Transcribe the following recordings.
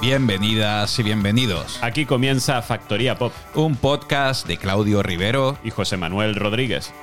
Bienvenidas y bienvenidos. Aquí comienza Factoría Pop Un podcast de Claudio Rivero. y José Manuel Rodríguez.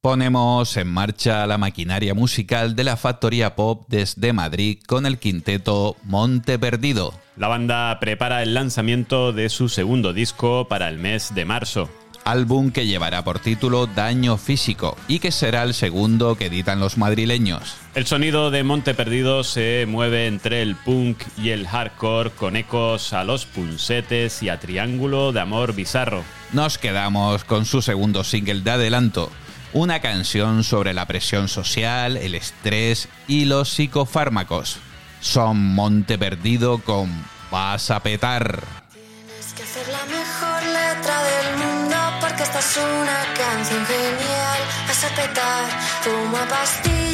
Ponemos en marcha la maquinaria musical de la Factoría Pop desde Madrid con el quinteto Monte Perdido. La banda prepara el lanzamiento de su segundo disco para el mes de marzo. Álbum que llevará por título Daño Físico y que será el segundo que editan los madrileños. El sonido de Monte Perdido se mueve entre el punk y el hardcore con ecos a los punsetes y a Triángulo de Amor Bizarro. Nos quedamos con su segundo single de adelanto, una canción sobre la presión social, el estrés y los psicofármacos. Son Monte Perdido con Vas a petar. Tienes que hacer la mejor letra del mundo porque esta es una canción genial. Vas a petar, toma pastillas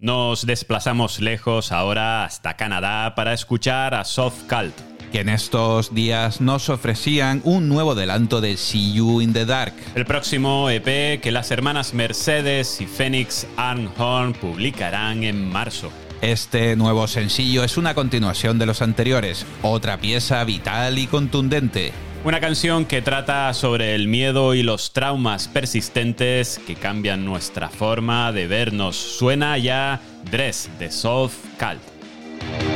Nos desplazamos lejos ahora hasta Canadá para escuchar a Soft Cult. Que en estos días nos ofrecían un nuevo adelanto de See You in the Dark. El próximo EP que las hermanas Mercedes y Phoenix Arnhorn publicarán en marzo. Este nuevo sencillo es una continuación de los anteriores, otra pieza vital y contundente. Una canción que trata sobre el miedo y los traumas persistentes que cambian nuestra forma de vernos. Suena ya Dress de Soft Cult.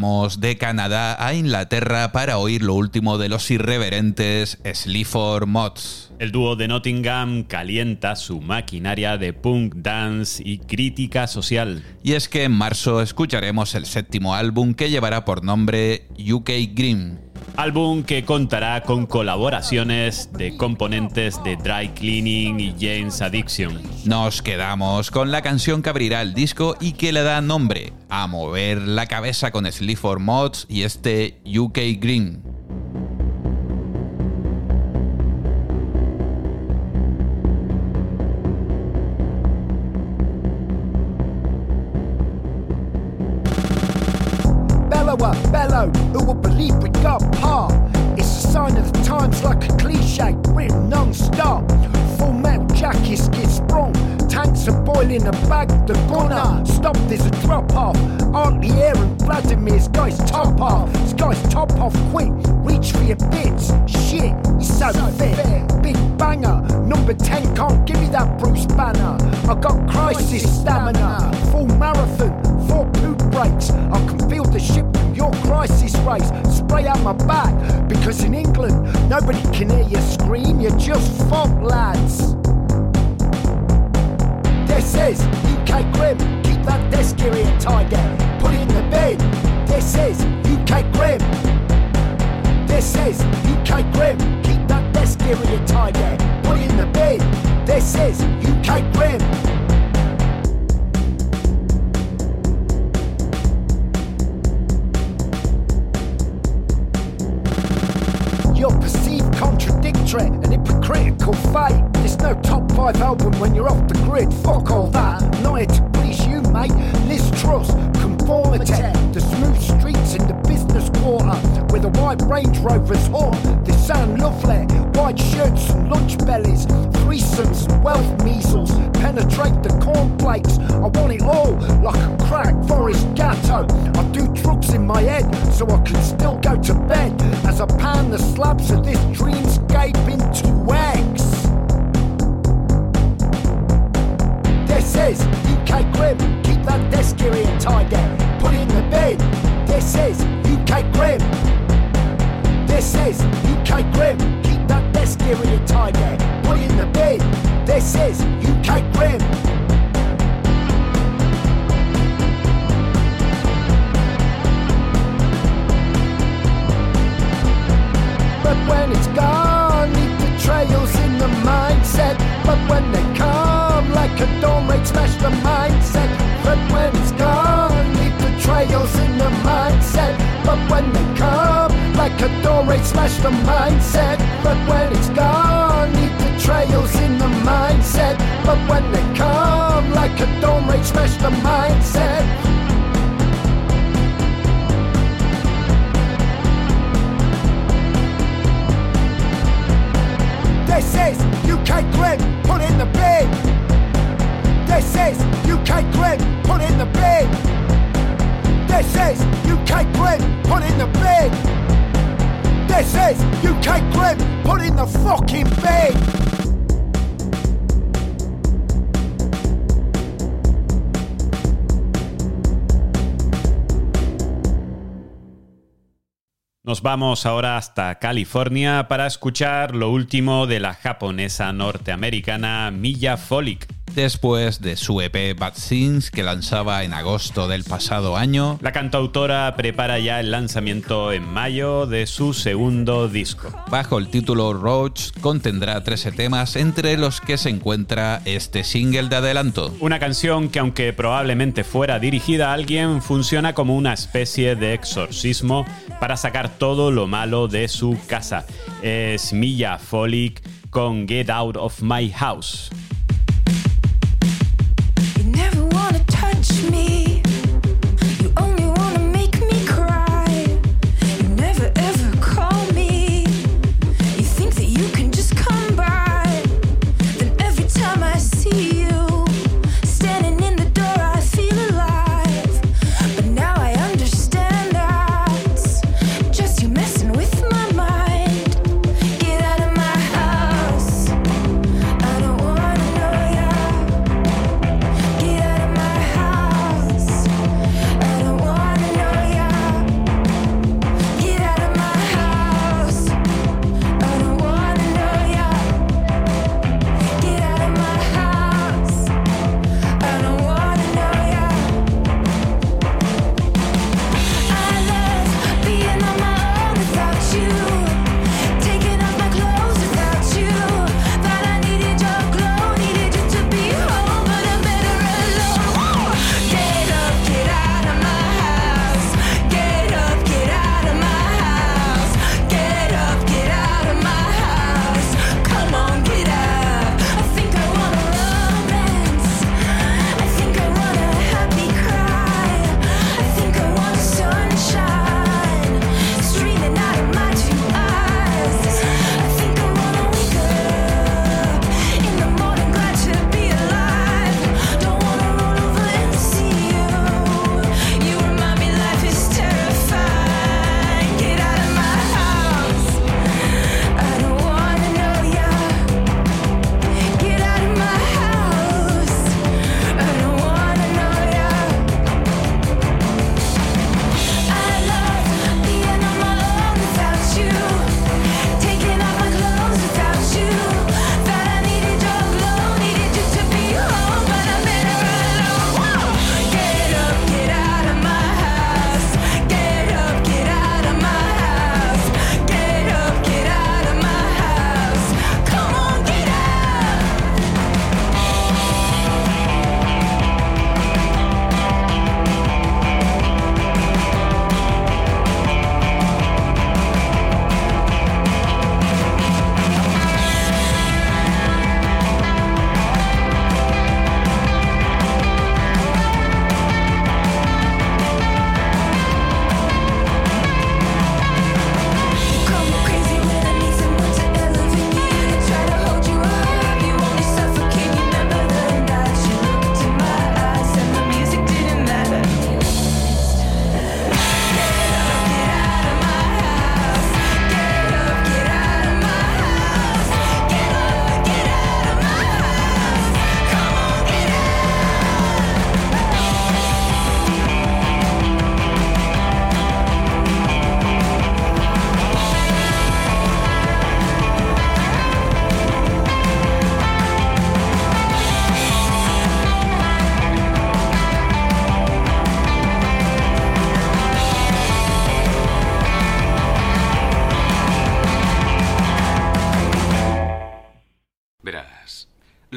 De Canadá a Inglaterra para oír lo último de los irreverentes Sleaford Mods. El dúo de Nottingham calienta su maquinaria de punk dance y crítica social. Y es que en marzo escucharemos el séptimo álbum que llevará por nombre UK Green Álbum que contará con colaboraciones de componentes de Dry Cleaning y James Addiction. Nos quedamos con la canción que abrirá el disco y que le da nombre a mover la cabeza con Sleaford Mods y este UK Green. Non-stop. Full metal jackets get sprung, tanks are boiling a bag, the gunner. Stop, there's a drop off. Aren't the air and Vladimir's guy's top off. This guy's top off quick, reach for your bits. Shit, he's so fit. Big banger, number 10 can't give me that Bruce Banner. I got crisis stamina, full marathon, four poop breaks. I can feel the ship from your crisis race. Spray out my back because in England nobody can hear you scream. You're just fog lads. This is UK Grim. Keep that desk area tidy. Put it in the bin. This is UK Grim. This is UK Grim. Keep that desk area tidy. Put it in the bin. This is UK Grim. Contradictory and hypocritical fate. There's no top five album when you're off the grid. Fuck all that. Not here to please you, mate. Liz Trust, conformity. The smooth streets the business quarter with a white Range Rover's horn. They sound lovely. White shirts and lunch bellies. Threesomes and wealth measles. Penetrate the cornflakes. I want it all like a crack forest gatto. I do drugs in my head so I can still go to bed as I pan the slabs of this dreamscape into eggs. This is UK Grim. Keep that desk area This is UK Grim. Keep that desk area tidy. Put it in the bin. This is UK Grim. But when it's gone, leave the trails in the mindset. But when they come, like a dawn raid, smash the mindset. But when it's gone, leave the trails in the mindset. But when they come, like a dawn raid, smash the mindset. But when it's gone, leave the trails in the mindset. But when they come, like a dawn raid, smash the mindset. This is UK Grid, put in the bin. This is UK Grid, put in the bin. This is UK Grid, put in the bin. Nos vamos ahora hasta California para escuchar lo último de la japonesa norteamericana Milla Folic. Después de su EP Bad Things que lanzaba en agosto del pasado año, La cantautora prepara ya el lanzamiento en mayo de su segundo disco. bajo el título Roach, contendrá 13 temas entre los que se encuentra este single de adelanto. Una canción que aunque probablemente fuera dirigida a alguien, funciona como una especie de exorcismo para sacar todo lo malo de su casa. Es Milla Folic con Get Out of My House. Me.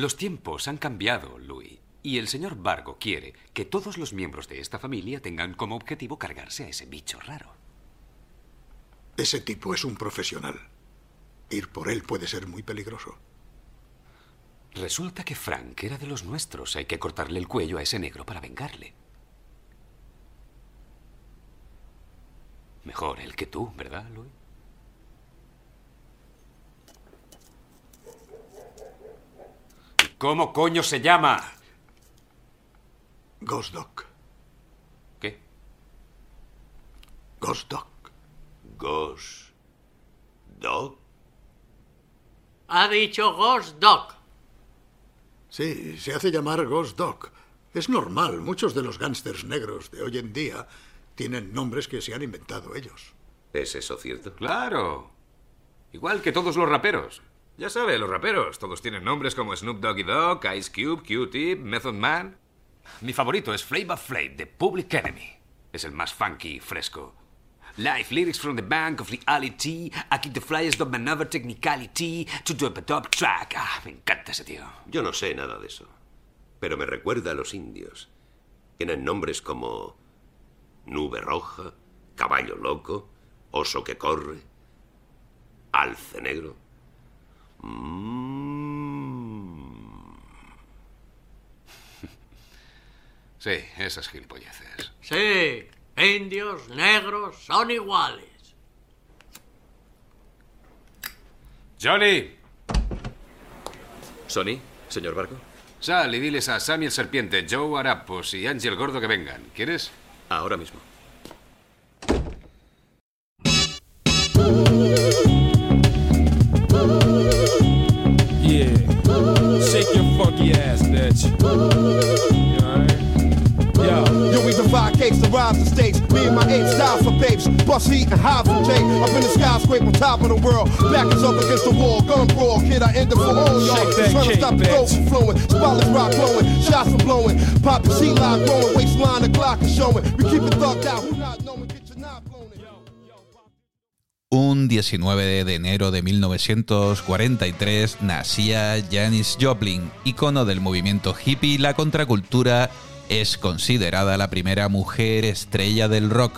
Los tiempos han cambiado, Louis. Y el señor Vargo quiere que todos los miembros de esta familia tengan como objetivo cargarse a ese bicho raro. Ese tipo es un profesional. Ir por él puede ser muy peligroso. Resulta que Frank era de los nuestros. Hay que cortarle el cuello a ese negro para vengarle. Mejor él que tú, ¿verdad, Louis? ¿Cómo coño se llama? Ghost Dog. ¿Qué? Ghost Dog. Ghost Dog. Ha dicho Ghost Dog. Sí, se hace llamar Ghost Dog. Es normal. Muchos de los gángsters negros de hoy en día tienen nombres que se han inventado ellos. ¿Es eso cierto? Claro. Igual que todos los raperos. Ya sabe, los raperos. Todos tienen nombres como Snoop Doggy Dogg, Ice Cube, Q-Tip, Method Man. Mi favorito es Flavor Flav de Public Enemy. Es el más funky y fresco. Live lyrics from the bank of reality. Keep the flyers of maneuver technicality to do a top track. Ah, me encanta ese tío. Yo no sé nada de eso. Pero me recuerda a los indios. Tienen nombres como Nube Roja, Caballo Loco, Oso que Corre, Alce Negro. Mm. Sí, esas gilipolleces. Sí, indios, negros, son iguales. Johnny, Sony, señor Barco. sal y diles a Sammy el Serpiente, Joe Arapos y Angie el Gordo que vengan. ¿Quieres? Ahora mismo. Ass, bitch. You alright? Yo. Yo, we provide cakes to rise the stakes. Me and my apes style for babes. Bust heat and high from Jake. Up in the skyscraper, top of the world. Back is up against the wall. Gun brawl, kid, I end up for all y'all. Trying to stop the dope from flowing. Spotlight rock glowing. Shots are blowing. Pop the sea line growing. Waistline, the clock is showing. We keep it thugged out. Un 19 de enero de 1943 nacía Janis Joplin, icono del movimiento hippie y la contracultura, es considerada la primera mujer estrella del rock.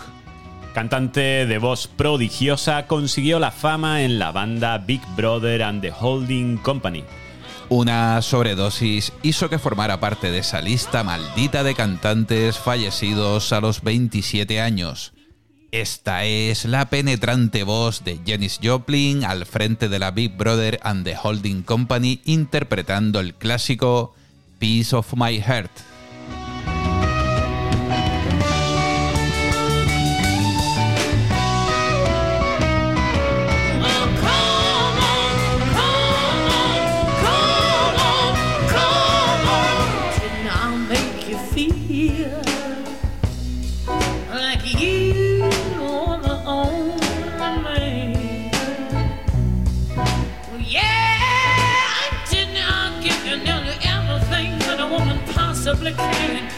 Cantante de voz prodigiosa, consiguió la fama en la banda Big Brother and the Holding Company. Una sobredosis hizo que formara parte de esa lista maldita de cantantes fallecidos a los 27 años. Esta es la penetrante voz de Janis Joplin al frente de la Big Brother and the Holding Company interpretando el clásico Piece of My Heart. complicated.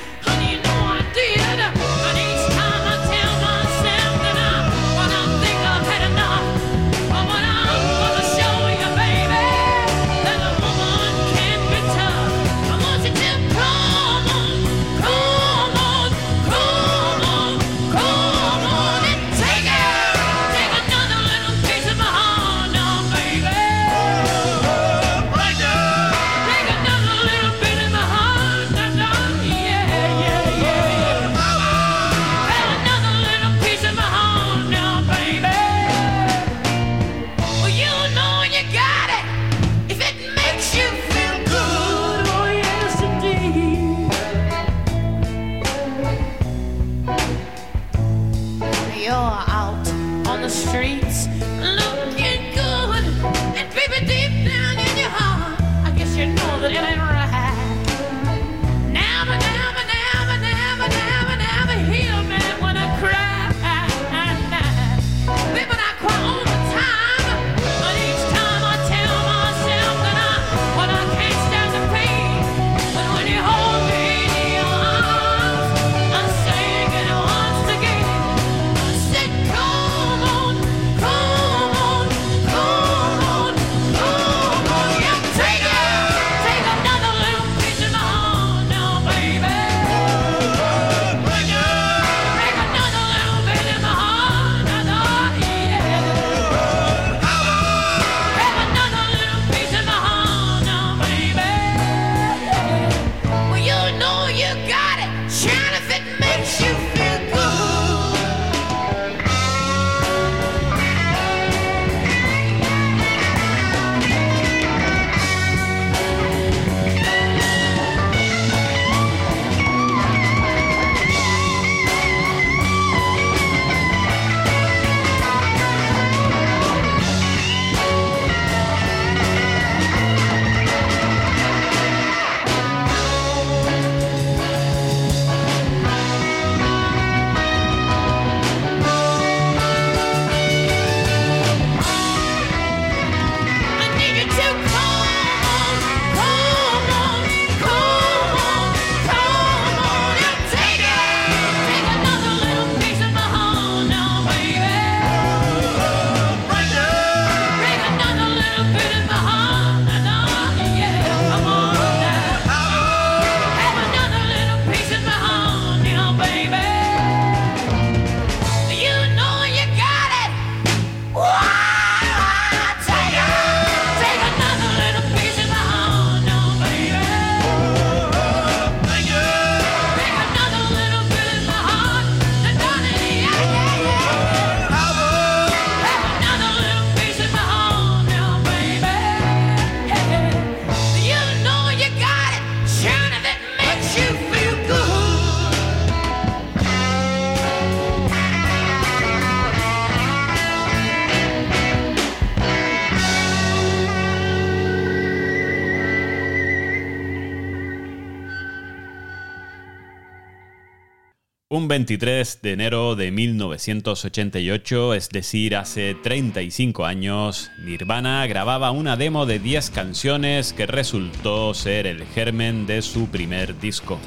23 de enero de 1988, es decir, hace 35 años, Nirvana grababa una demo de 10 canciones que resultó ser el germen de su primer disco.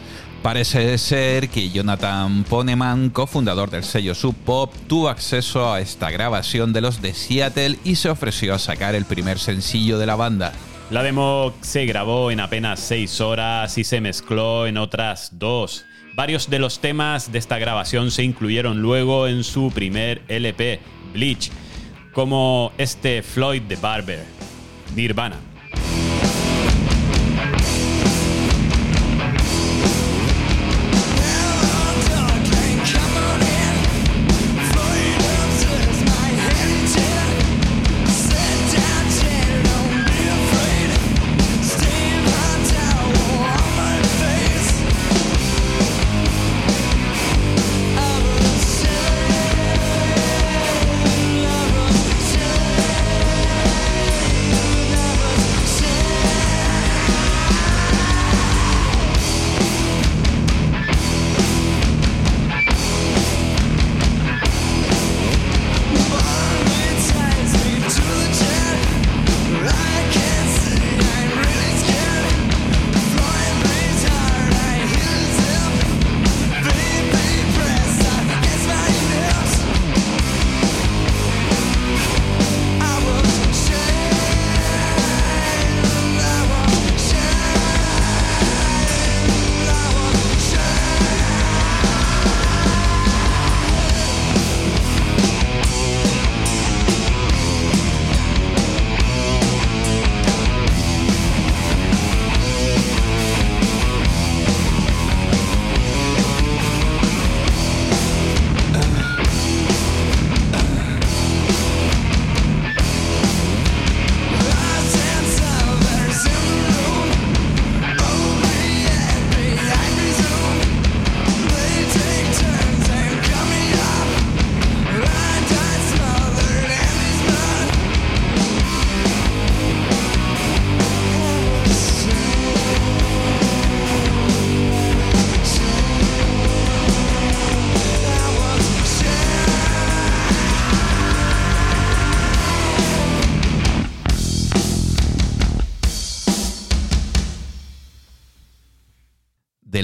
Parece ser que Jonathan Poneman, cofundador del sello Sub Pop, tuvo acceso a esta grabación de los de Seattle y se ofreció a sacar el primer sencillo de la banda. La demo se grabó en apenas 6 horas y se mezcló en otras dos. Varios de los temas de esta grabación se incluyeron luego en su primer LP, Bleach, como este Floyd the Barber, Nirvana.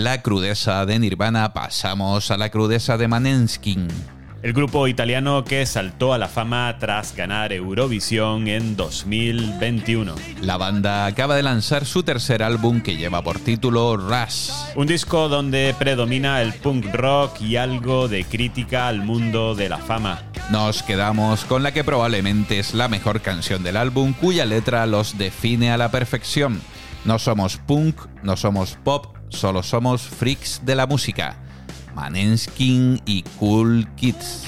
La crudeza de Nirvana pasamos a la crudeza de Manenskin. El grupo italiano que saltó a la fama tras ganar Eurovisión en 2021. La banda acaba de lanzar su tercer álbum que lleva por título Rush. Un disco donde predomina el punk rock y algo de crítica al mundo de la fama. Nos quedamos con la que probablemente es la mejor canción del álbum cuya letra los define a la perfección. No somos punk, no somos pop, solo somos freaks de la música. Manenskin y Cool Kids.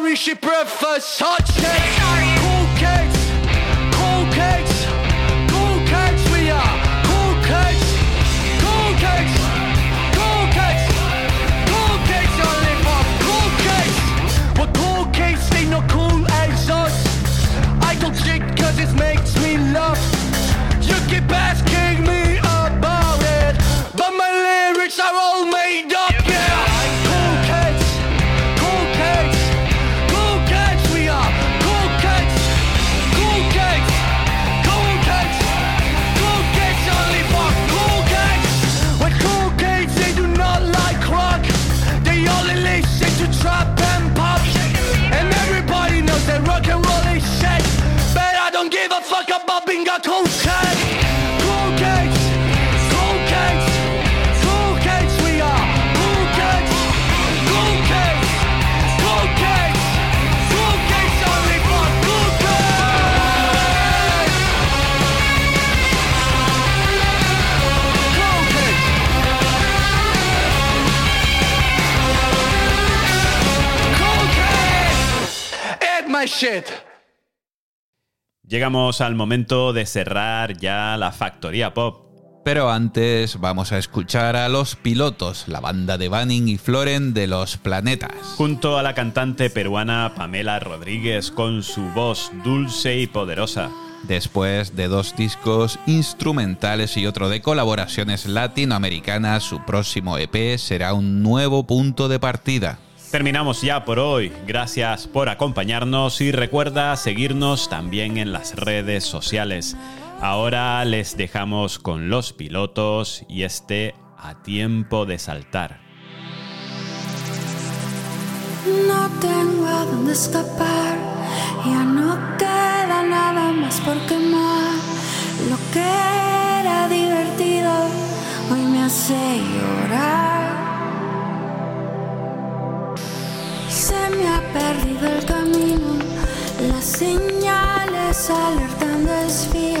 Sorry she prefers hot chicks. Cool kids, cool kids, cool kids we are. Cool kids, cool kids, cool kids, cool kids only for cool kids. But cool kids they not cool as us. I talk shit cause it makes me laugh. You keep asking me about it, but my lyrics Llegamos al momento de cerrar ya la factoría pop. Pero antes vamos a escuchar a Los Pilotos, la banda de Banning y Floren de Los Planetas. Junto a la cantante peruana Pamela Rodríguez con su voz dulce y poderosa. Después de dos discos instrumentales y otro de colaboraciones latinoamericanas, su próximo EP será un nuevo punto de partida. Terminamos ya por hoy. Gracias por acompañarnos y recuerda seguirnos también en las redes sociales. Ahora les dejamos con los pilotos y este a tiempo de saltar. No tengo a dónde escapar, ya no queda nada más por quemar. Lo que era divertido hoy me hace llorar. perdido el camino, las señales alertan desvío.